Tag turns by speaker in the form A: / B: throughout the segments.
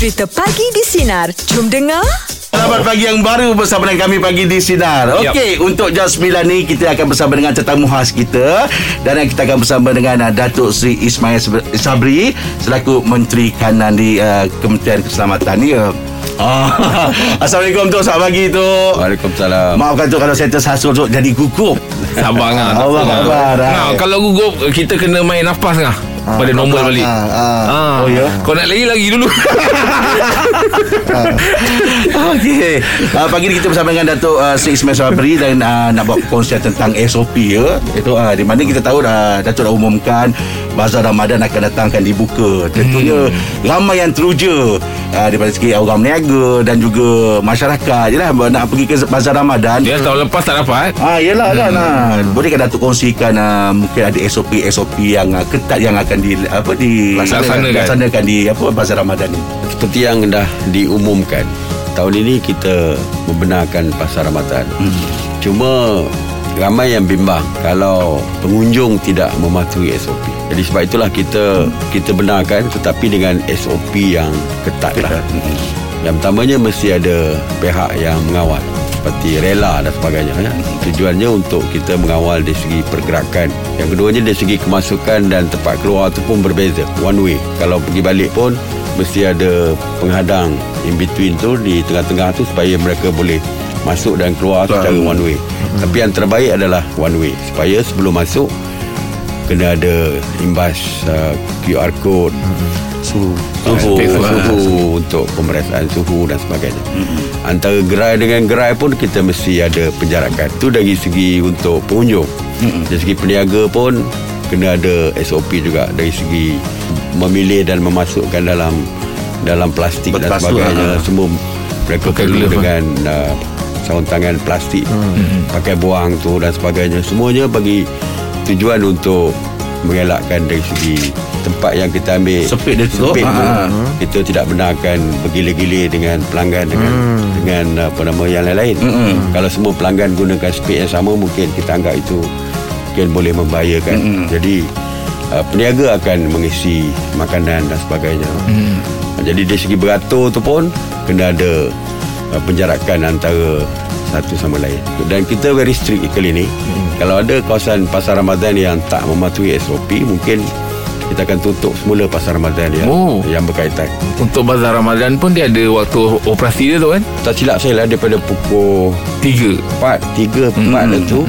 A: Cerita Pagi di Sinar. Jom dengar.
B: Selamat pagi yang baru bersama dengan kami pagi di Sinar. Okey, untuk jam 9 ni kita akan bersama dengan tetamu khas kita dan kita akan bersama dengan uh, Datuk Sri Ismail Sabri selaku Menteri Kanan di uh, Kementerian Keselamatan ni. Uh. Ah, Assalamualaikum tu Selamat pagi tu
C: Waalaikumsalam.
B: Maafkan tu kalau saya tersasul tu Jadi gugup
D: Sabar ngah. tak
B: Allah
D: kalau gugup kita kena main nafas ngah. Pada normal balik.
B: ah, ah.
D: Ah.
B: Oh, ya?
D: Kau nak lagi lagi dulu.
B: Okey. Uh, pagi ni kita bersama dengan Datuk uh, Sri Ismail Sabri dan uh, nak buat kongsian tentang SOP ya. Itu uh, di mana kita tahu dah Datuk dah umumkan Bazar Ramadan akan datang akan dibuka. Tentunya hmm. ramai yang teruja uh, daripada segi orang berniaga dan juga masyarakat jelah nak pergi ke Bazar Ramadan.
D: Dia tahun lepas tak dapat.
B: Ah, yelah kan. Ah. Bolehkah Datuk kongsikan uh, mungkin ada SOP SOP yang uh, ketat yang akan di apa di
D: Laksanakan.
B: laksanakan di apa Bazar Ramadan ni.
C: Seperti yang dah diumumkan Tahun ini kita membenarkan Pasar Ramadan hmm. Cuma ramai yang bimbang Kalau pengunjung tidak mematuhi SOP Jadi sebab itulah kita kita benarkan Tetapi dengan SOP yang ketat, lah
B: Hmm.
C: Yang pertamanya mesti ada pihak yang mengawal seperti rela dan sebagainya ya. Tujuannya untuk kita mengawal dari segi pergerakan. Yang keduanya dari segi kemasukan dan tempat keluar tu pun berbeza. One way. Kalau pergi balik pun mesti ada penghadang in between tu di tengah-tengah tu supaya mereka boleh masuk dan keluar secara one way. Tapi yang terbaik adalah one way supaya sebelum masuk kena ada imbas uh, QR code suhu. Suhu,
D: lah.
C: suhu. Untuk pemeriksaan suhu dan sebagainya. Antara gerai dengan gerai pun kita mesti ada penjarakan. Itu dari segi untuk pengunjung. Dari segi peniaga pun kena ada SOP juga. Dari segi memilih dan memasukkan dalam dalam plastik dan
B: Betul,
C: sebagainya.
B: lah.
C: semua mereka perlu
D: glove,
C: dengan uh, sarung tangan plastik. Pakai buang tu dan sebagainya. Semuanya bagi tujuan untuk mengelakkan dari segi tempat yang kita ambil
B: Sepit dia tu.
C: sepit tu
B: Ah,
C: kita tidak benarkan bergila-gila dengan pelanggan dengan dengan apa nama yang lain-lain.
B: Mm-mm.
C: kalau semua pelanggan gunakan spit yang sama mungkin kita anggap itu mungkin boleh membahayakan.
B: Mm-mm.
C: jadi uh, peniaga akan mengisi makanan dan sebagainya. Jadi dari segi beratur tu pun kena ada uh, penjarakan antara satu sama lain. Dan kita very strict kali ni kalau ada kawasan pasar Ramadan yang tak mematuhi SOP mungkin kita akan tutup semula pasar Ramadan yang
D: Oh.
C: yang berkaitan
D: Untuk bazar Ramadan pun dia ada waktu operasi dia tu kan.
C: tak silap saya lah daripada pukul
D: Tiga.
C: 4 3 4 mm, tu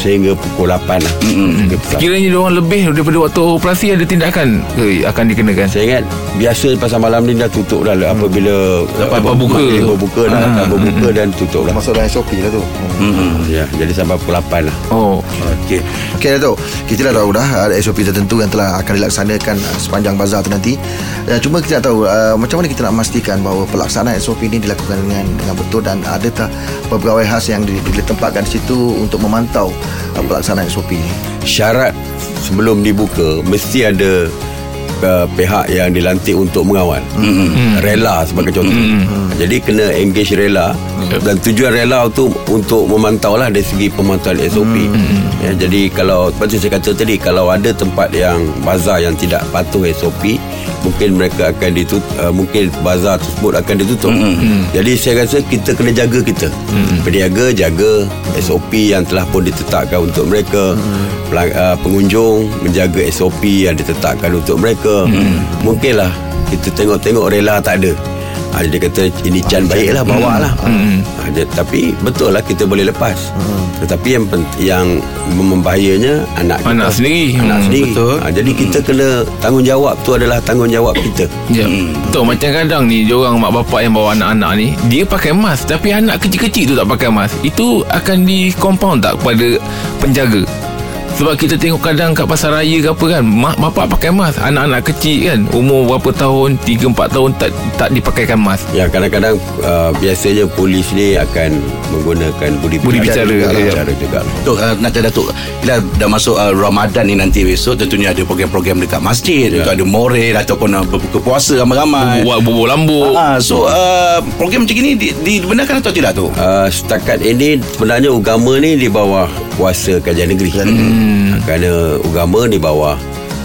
C: sehingga pukul 8 lah Sehingga pukul 8.
D: Kiranya dia orang lebih daripada waktu operasi ada tindakan ke akan dikenakan.
C: saya ingat biasa pasar malam ni dah tutup dah lah apabila
D: Lepas berbuka.
C: berbuka dah dah berbuka dan tutup dah
E: Masuk dalam SOP lah tu
B: Hmm.
C: ya jadi sampai pukul 8 lah
D: Oh.
B: Okey.
E: Okey Datuk Kita dah tahu dah Ada SOP tertentu yang telah akan dilaksanakan uh, Sepanjang bazar tu nanti uh, Cuma kita nak tahu uh, Macam mana kita nak memastikan Bahawa pelaksanaan SOP ini Dilakukan dengan dengan betul Dan adakah Pegawai khas yang di- Ditempatkan di situ Untuk memantau Pelaksanaan SOP ini
C: syarat sebelum dibuka mesti ada uh, pihak yang dilantik untuk mengawal mm-hmm. rela sebagai contoh mm-hmm. jadi kena engage rela mm-hmm. dan tujuan rela tu untuk memantau lah dari segi pemantauan SOP mm-hmm. ya, jadi kalau seperti saya kata tadi kalau ada tempat yang bazar yang tidak patuh SOP mungkin mereka akan ditutup uh, mungkin bazar tersebut akan ditutup mm-hmm. jadi saya rasa kita kena jaga kita mm-hmm. peniaga jaga SOP yang telah pun ditetapkan untuk mereka mm-hmm. uh, pengunjung menjaga SOP yang ditetapkan untuk mereka mm-hmm. mungkinlah kita tengok-tengok rela tak ada. Ha, dia kata ini can baik lah bawa lah.
D: Hmm.
C: ha, dia, Tapi betul lah kita boleh lepas. Tetapi yang yang membahayanya anak kita.
D: Anak sendiri.
C: Anak
D: Hmm,
C: sendiri.
B: Betul.
C: ha, Jadi kita kena tanggungjawab tu adalah tanggungjawab kita.
D: Ya. Betul. Macam kadang ni Diorang mak bapak yang bawa anak-anak ni Dia pakai mask Tapi anak kecil-kecil tu tak pakai mask. Itu akan di compound tak kepada penjaga sebab kita tengok kadang kat pasar raya ke apa kan Mak bapak pakai mask Anak-anak kecil kan Umur berapa tahun 3-4 tahun Tak tak dipakaikan mask
C: Ya kadang-kadang uh, Biasanya polis ni akan Menggunakan budi,
D: Budi bicara,
C: juga,
D: ya.
C: bicara juga.
B: Datuk, uh, nak cakap Datuk Bila dah masuk uh, Ramadan ni nanti besok Tentunya ada program-program dekat masjid yeah. Ada morel Ataupun uh, berbuka puasa ramai-ramai
D: Buat bubur lambuk
B: Ah, so uh, program macam ni di, dibenarkan atau tidak tu?
C: Uh, setakat ini sebenarnya agama ni di bawah kuasa kajian negeri. Hmm. Kerana agama di bawah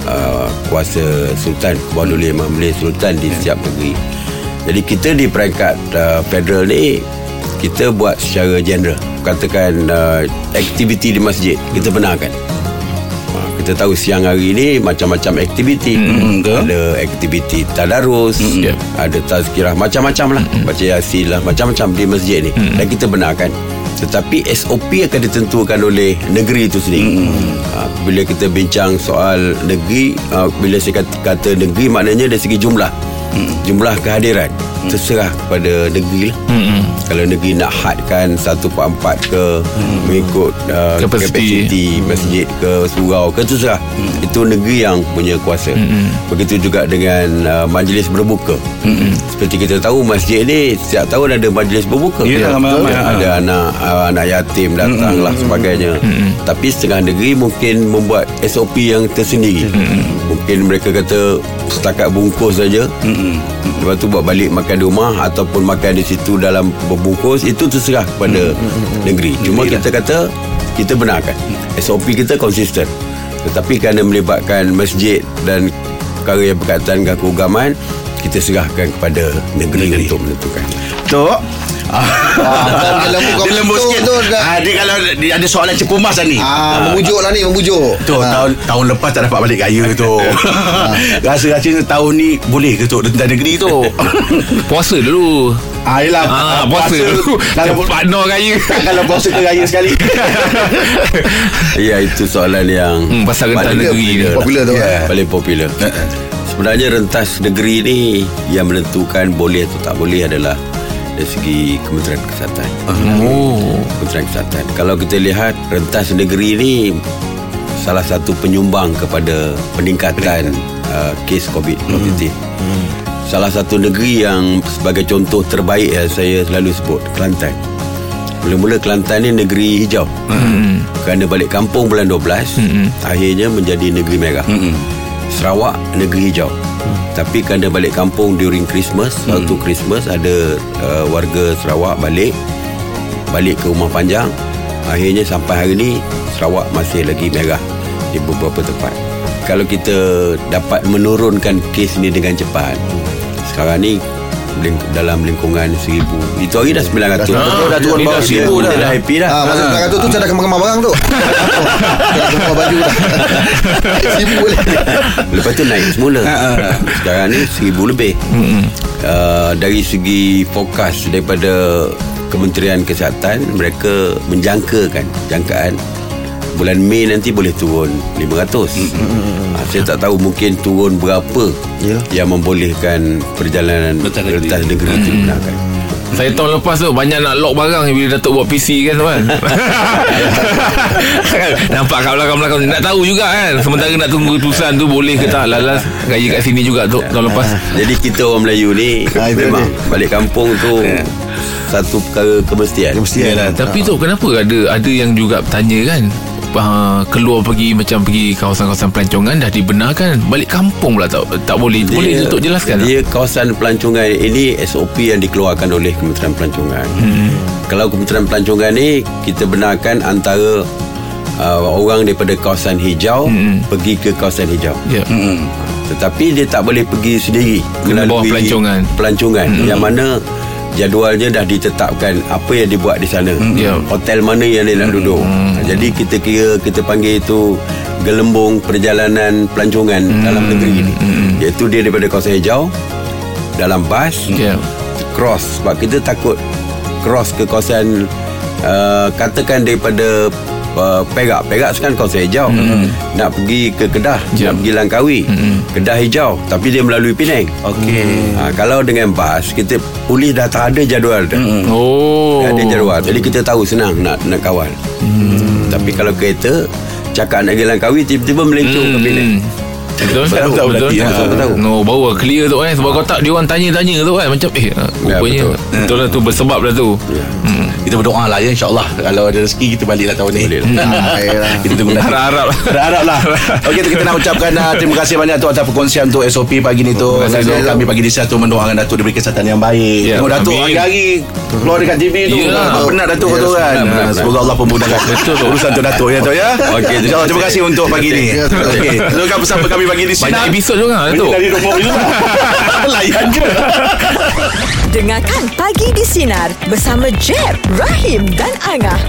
C: uh, kuasa sultan Kuala Imam Sultan di setiap negeri. Jadi kita di peringkat uh, federal ni kita buat secara general. Katakan uh, aktiviti di masjid kita benarkan. Uh, kita tahu siang hari ni macam-macam aktiviti.
B: Mm, betul.
C: Ada aktiviti tadarus,
D: Yep.
C: ada tazkirah macam-macam lah. Baca yasin lah macam-macam di masjid ni. Dan kita benarkan. Tetapi SOP akan ditentukan oleh negeri itu sendiri. Uh, bila kita bincang soal negeri, uh, bila saya kata, kata negeri maknanya dari segi jumlah. Jumlah kehadiran terserah kepada negeri lah. Kalau negeri nak hadkan 1.4 ke mengikut uh,
D: Kapasiti.
C: kapasiti masjid ke surau ke terserah. Itu negeri yang punya kuasa. Begitu juga dengan uh, majlis berbuka. Seperti kita tahu masjid ni setiap tahun ada majlis berbuka.
B: Ya, ramai-ramai.
C: Betul. Ada anak uh, anak yatim datang lah sebagainya. Tapi setengah negeri mungkin membuat SOP yang tersendiri. Mungkin mereka kata setakat bungkus saja. Lepas tu buat balik makan di rumah ataupun makan di situ dalam berbungkus itu terserah kepada negeri. Cuma kita kata kita benarkan SOP kita konsisten. Tetapi kerana melibatkan masjid dan perkara yang berkaitan dengan keagamaan kita serahkan kepada negeri,
B: Negeri.
C: untuk menentukan.
B: Tok
E: Ah, dia lembut kau
B: Dia lembut sikit
E: tu, dah.
B: ah, Dia kalau dia ada soalan cepu mas lah ni
E: Ah, memujuk lah ni, memujuk.
B: Tu
E: Ah.
B: tahun tahun lepas tak dapat balik kaya tu. Rasa-rasanya tahun ni boleh ke tu tentang negeri tu?
D: Puasa dulu
B: ah, yelah,
D: Ah, puasa dulu
B: Kalau
D: Partner raya
B: kalau puasa ke raya sekali.
C: Ya itu soalan yang
D: Hmm, pasal rentas
C: paling
D: negeri ni.
E: Popular tu.
B: Ya.
E: eh.
C: paling popular. Sebenarnya rentas negeri ni yang menentukan boleh atau tak boleh adalah dari segi Kementerian Kesihatan.
D: Oh
C: Kementerian Kesihatan. Kalau kita lihat rentas negeri ni salah satu penyumbang kepada peningkatan uh, kes COVID positif. Salah satu negeri yang sebagai contoh terbaik yang saya selalu sebut Kelantan. Mula-mula Kelantan ni negeri hijau.
D: Hmm.
C: Kerana balik kampung bulan 12 akhirnya menjadi negeri merah. Sarawak negeri hijau. Tapi kerana balik kampung during Christmas, waktu Christmas ada uh, warga Sarawak balik balik ke rumah panjang. Akhirnya sampai hari ni Sarawak masih lagi merah di beberapa tempat. Kalau kita dapat menurunkan kes ni dengan cepat, sekarang ni ling- dalam lingkungan seribu. Itu hari dah 900.
B: Betul, dah turun
D: dah
B: bawah
D: seribu
B: seribu
D: dah.
C: Kita dah happy dah.
E: Ah, masa
B: Ah.
E: ah. tu saya dah kemas-kemas barang tu. Dah kemas baju dah. Sibuk boleh.
C: Lepas tu naik semula Sekarang ni seribu lebih uh, Dari segi fokus daripada Kementerian Kesihatan Mereka menjangkakan Jangkaan Bulan Mei nanti boleh turun 500 uh, Saya tak tahu mungkin turun berapa
E: Ya.
C: Yang membolehkan perjalanan
B: Rentas negeri.
C: rentas negeri itu digunakan
D: Saya tahun lepas tu Banyak nak lock barang Bila Datuk buat PC kan tu kan Nampak kat belakang-belakang Nak tahu juga kan Sementara nak tunggu keputusan tu Boleh ke tak? Lalas Gaya kat sini juga tu Tahun lepas.
C: Jadi kita orang Melayu ni
E: Ah,
C: Memang balik kampung tu Satu perkara kemestian.
E: Mesti lah.
D: Tapi tu kenapa ada Ada yang juga bertanya kan uh, Keluar pergi Macam pergi kawasan-kawasan pelancongan Dah dibenarkan Balik kampung pula tak, tak boleh Boleh Datuk jelaskan tak?
C: Dia kawasan pelancongan ini SOP yang dikeluarkan oleh Kementerian Pelancongan. Hmm. Kalau Kementerian Pelancongan ni kita benarkan antara uh, orang daripada kawasan hijau
D: Hmm.
C: pergi ke kawasan hijau.
D: Ya
B: Hmm.
C: Tetapi dia tak boleh pergi sendiri
D: Guna bawah
C: melalui
D: pelancongan.
C: Pelancongan hmm. yang mana jadualnya dah ditetapkan apa yang dibuat di sana.
D: Ya.
C: Hotel mana yang dia nak duduk.
D: Hmm.
C: Jadi kita kira kita panggil itu gelembung perjalanan pelancongan
D: Hmm.
C: dalam negeri ini. Iaitu dia daripada kawasan hijau dalam bas
D: Ya
C: cross sebab kita takut cross ke kawasan uh, katakan daripada uh, Perak Perak sekarang kawasan hijau mm. nak pergi ke Kedah
D: Ya.
C: nak pergi Langkawi mm. Kedah hijau tapi dia melalui Penang
B: Okey.
C: ha, kalau dengan bas kita polis dah tak ada jadual dah mm.
D: Oh
C: ada jadual jadi kita tahu senang nak nak kawal mm. tapi kalau kereta cakap nak pergi Langkawi tiba-tiba melencong ke Penang
D: Betul?
B: Tak
D: Betul
B: berlatih,
C: saya tak tahu.
D: No baru clear tu kan Sebab kau tak Dia orang tanya-tanya tu kan Macam eh
C: Ya,
D: Rupanya
C: betul.
D: Betul lah tu Bersebab lah tu. Hmm.
B: Kita berdoa lah ya insyaAllah. Kalau ada rezeki kita balik lah tahun ni.
C: Boleh
E: Ah, yelah.
B: Kita tunggu nanti.
D: Harap-harap lah
B: Harap lah. Okey kita nak ucapkan uh, Terima kasih banyak tu Atas perkongsian tu SOP pagi ni tu.
D: Terima kasih,
B: Dan
D: Datuk.
B: kami pagi di tu Mendoakan Datuk Diberi kesihatan yang baik.
D: Ya,
B: Tengok Datuk hari-hari Keluar dekat TV tu. Penat Datuk
E: Ya,
B: tu kan. Semoga Allah pemudahkan.
D: Betul.
B: Urusan tu Datuk ya Datuk ya?
C: Okey, terima
B: terima kasih.
C: kasih.
B: untuk pagi ni.
E: Ya, betul.
B: Okey Teruskan bersama kami pagi di sini
D: Banyak episod juga
B: Ini
D: Datuk
B: dari rumah Layan je.
A: Dengarkan Pagi di Sinar bersama Jeb, Rahim dan Angah.